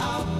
To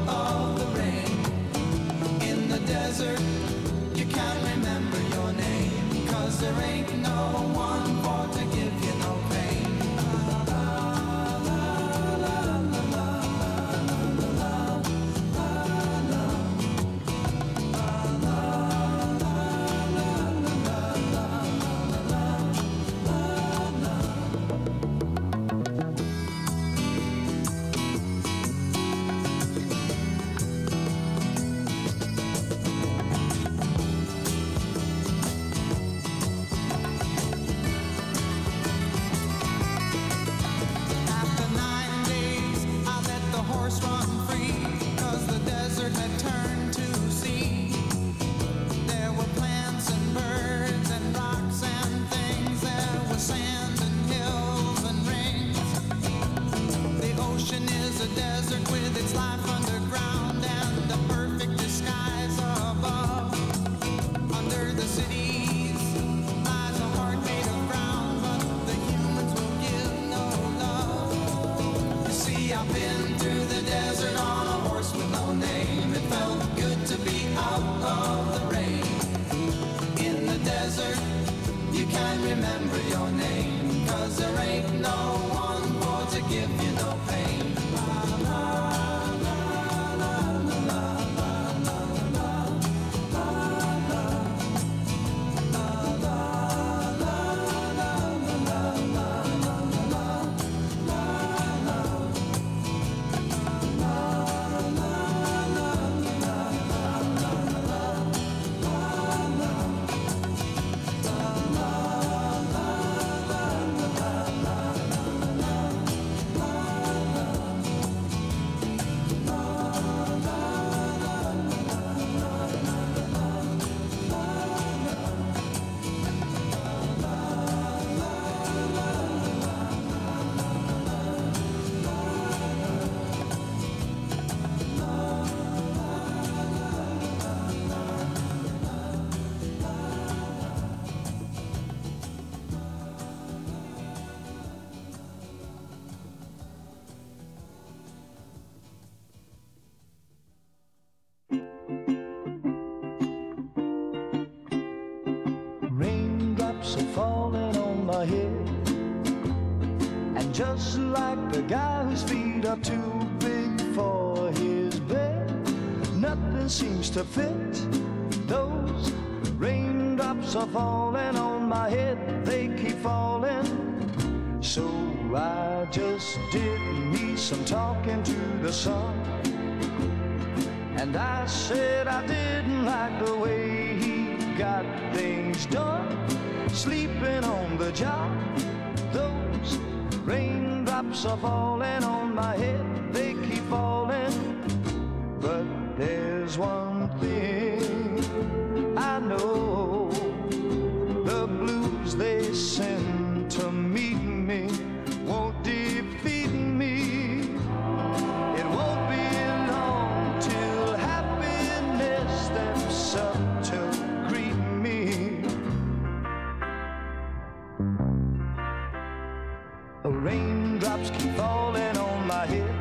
The raindrops keep falling on my head.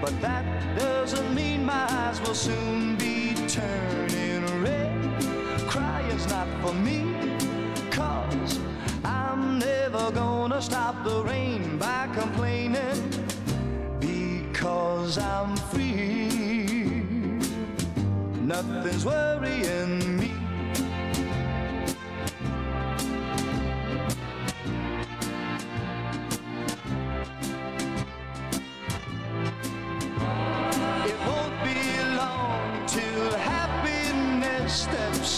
But that doesn't mean my eyes will soon be turning red. Crying's not for me, cause I'm never gonna stop the rain by complaining. Because I'm free, nothing's worrying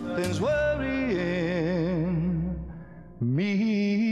Nothing's worrying me.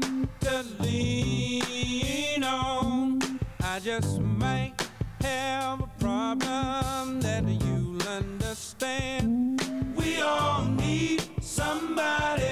To lean on. I just might have a problem that you'll understand. We all need somebody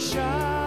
shine.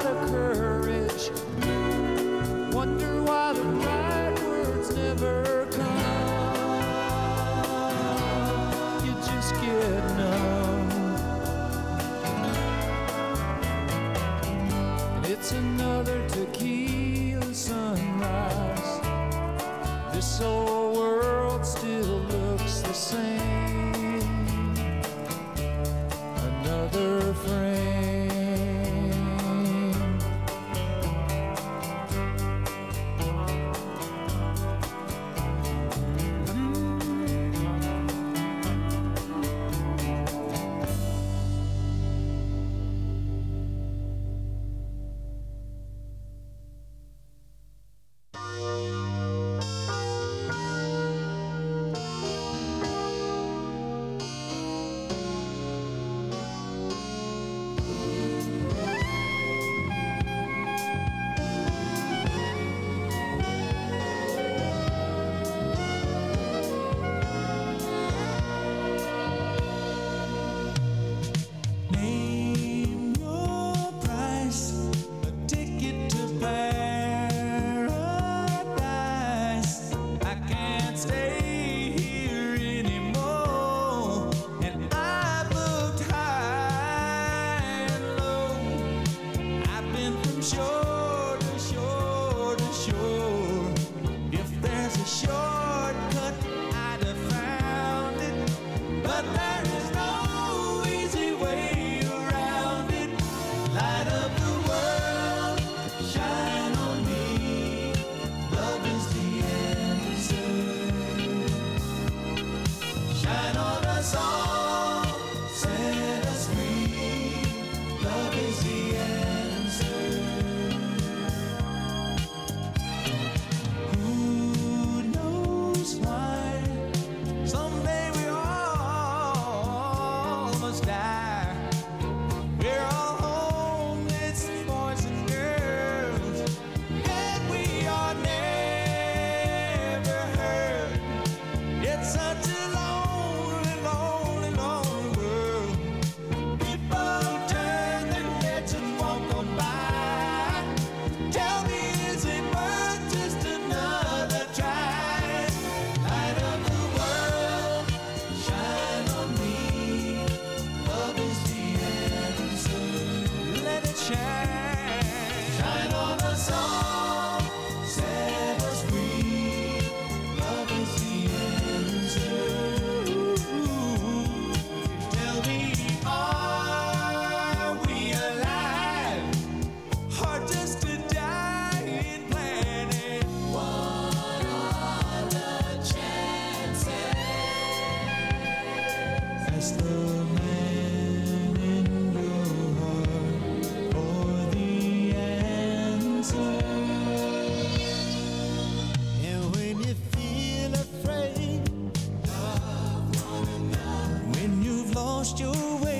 washed away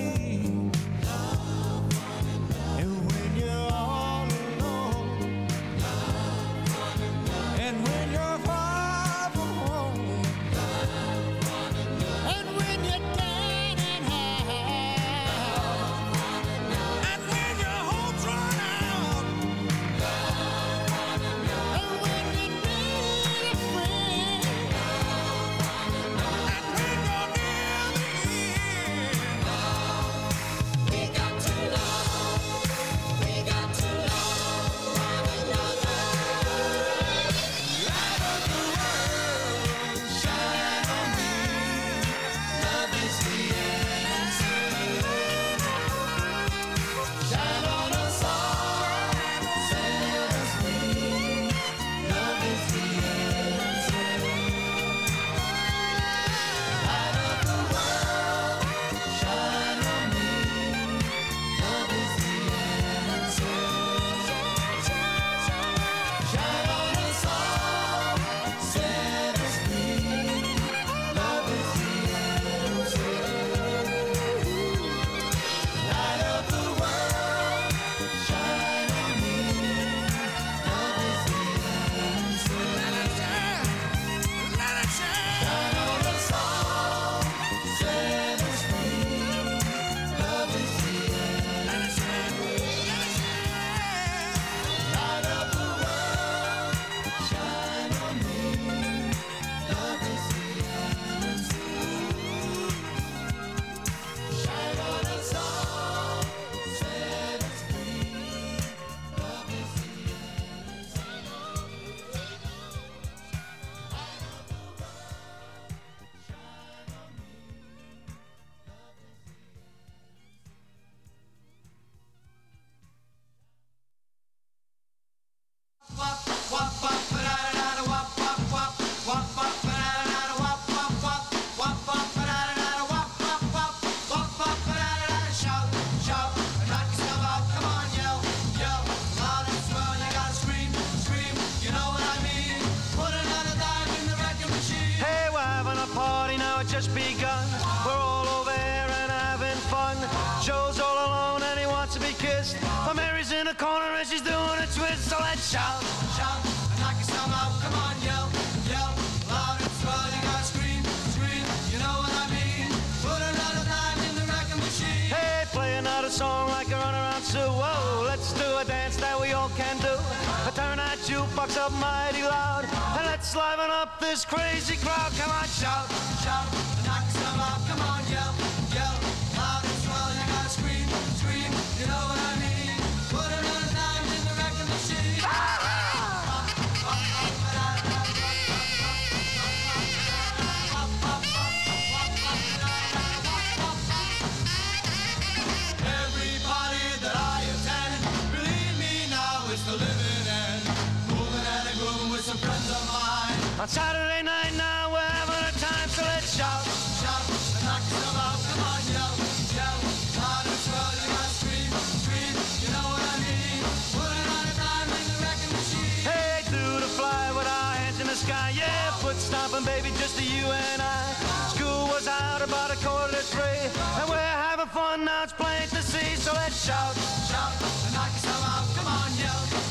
foot stomping, baby, just you and I. School was out about a quarter to three, and we're having fun now. It's plain to see, so let's shout, shout, and knock yourself out. Come on, yell.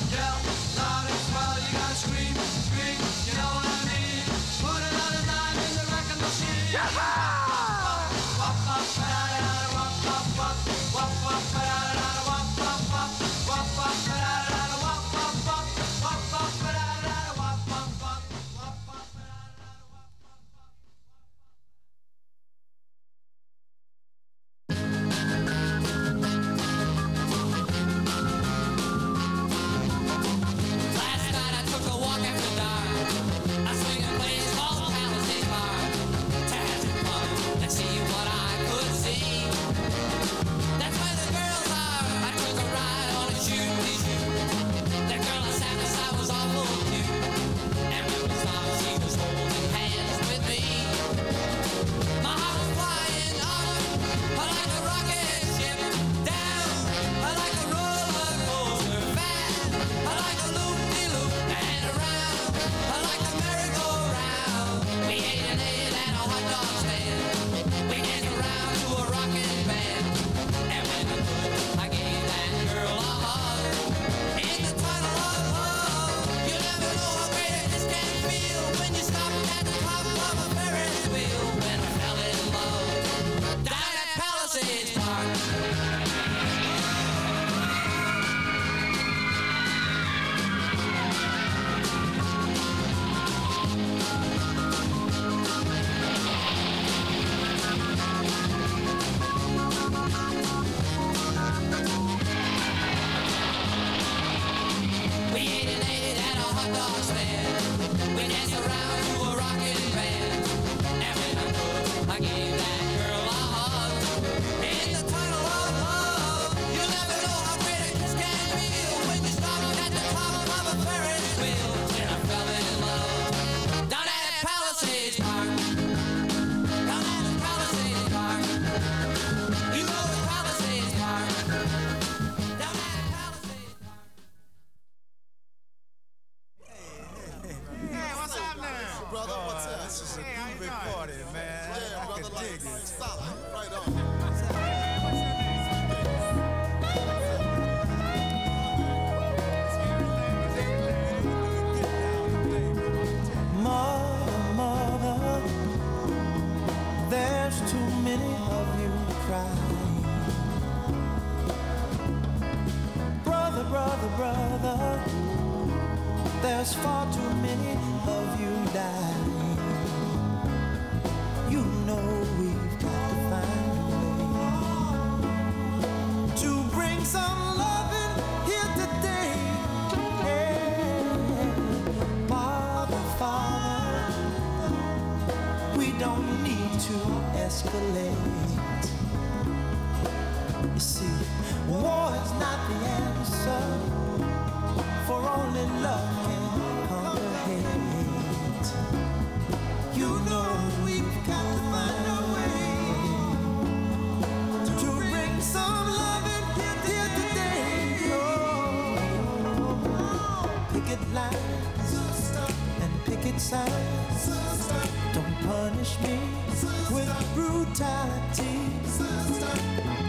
picket lines Sister. and picket signs. Sister. Don't punish me Sister. with brutality.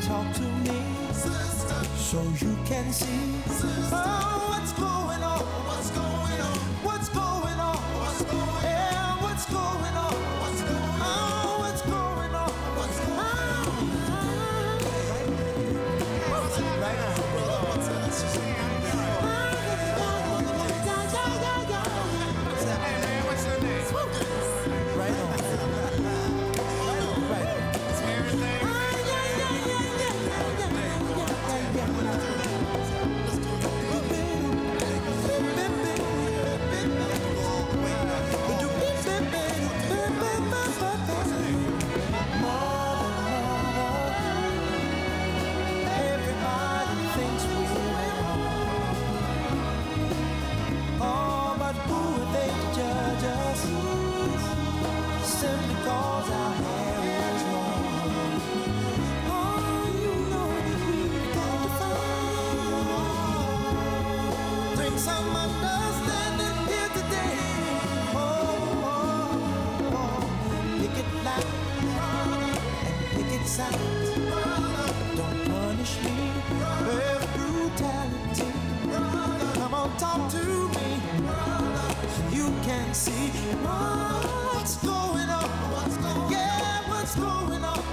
Talk to me so you can see oh, what's going on. What's going? talk to me. You can't see what's going on. Yeah, what's going on?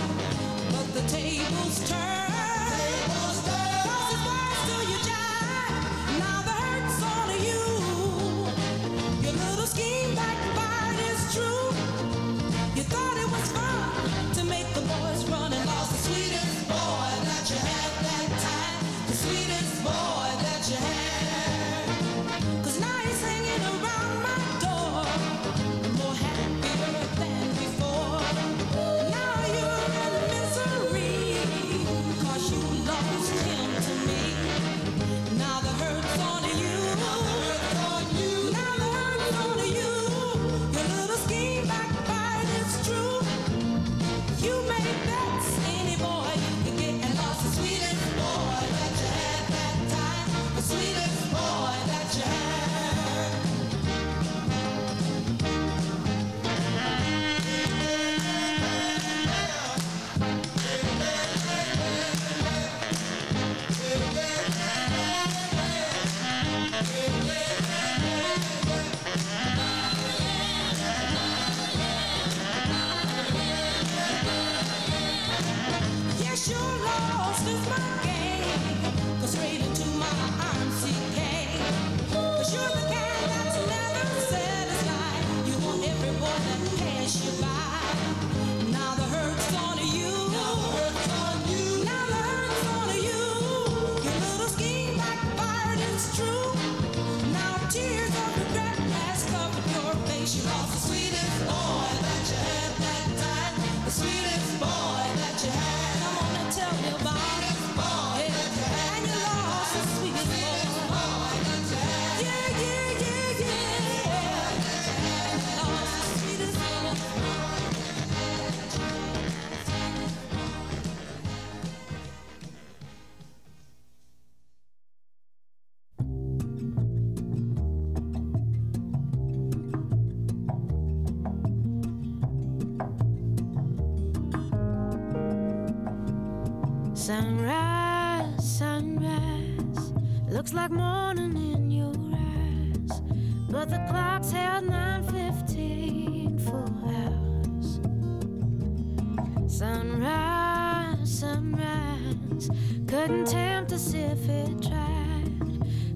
couldn't tempt us if it tried.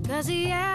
Cause he asked.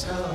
Saturday's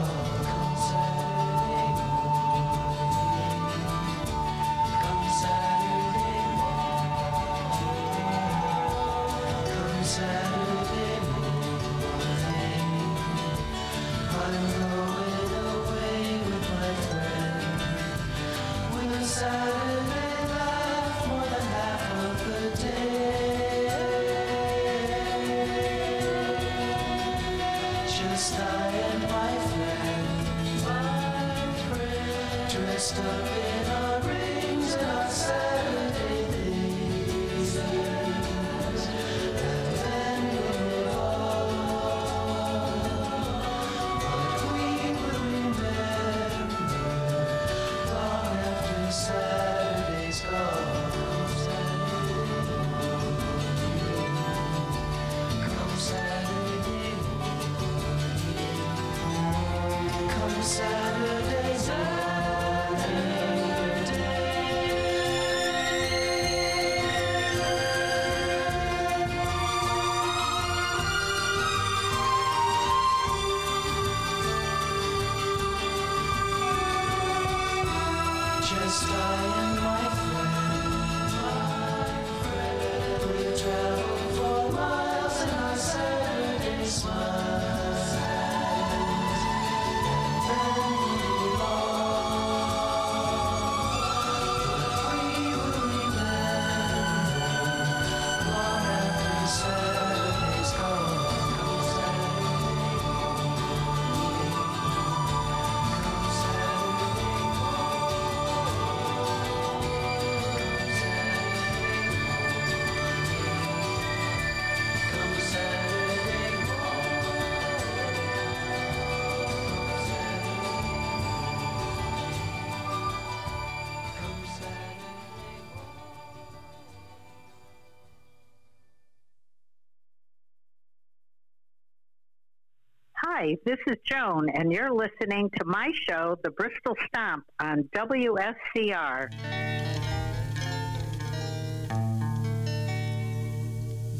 Hi, this is Joan, and you're listening to my show, The Bristol Stomp, on WSCR.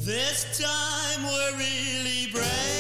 This time we're really brave.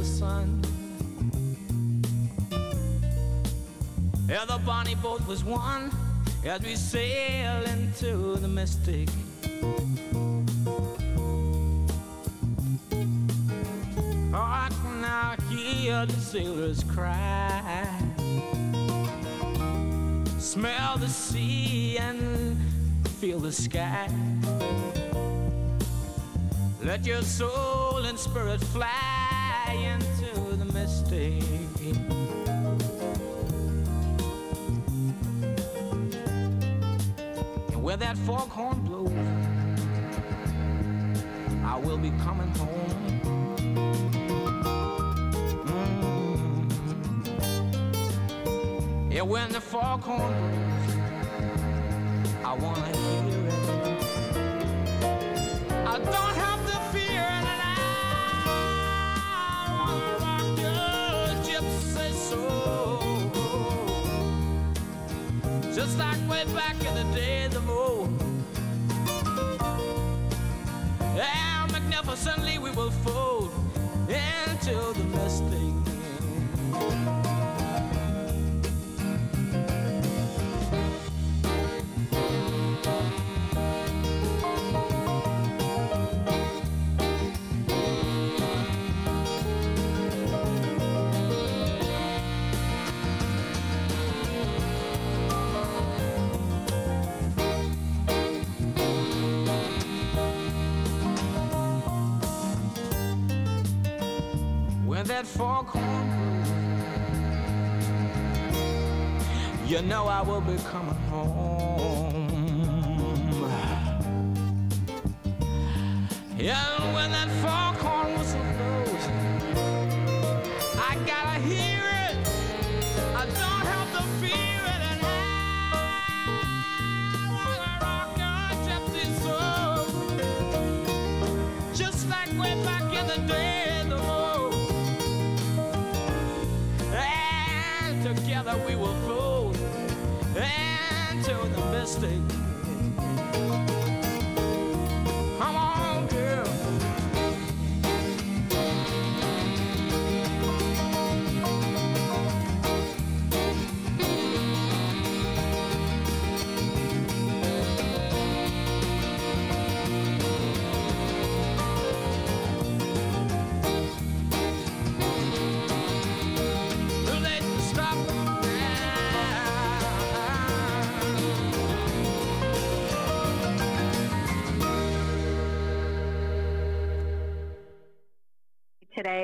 The sun. Yeah, the bonnie boat was one as we sail into the mystic. Hark now, hear the sailors cry. Smell the sea and feel the sky. Let your soul and spirit fly And where that foghorn blows, I will be coming home. Mm. Yeah, when the foghorn blows, I wanna hear it. I don't have just like way back in the days of old. How magnificently that foghorn blows, you know I will be coming home. And when that foghorn the mystic.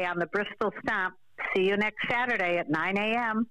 On the Bristol Stomp. See you next Saturday at 9 a.m.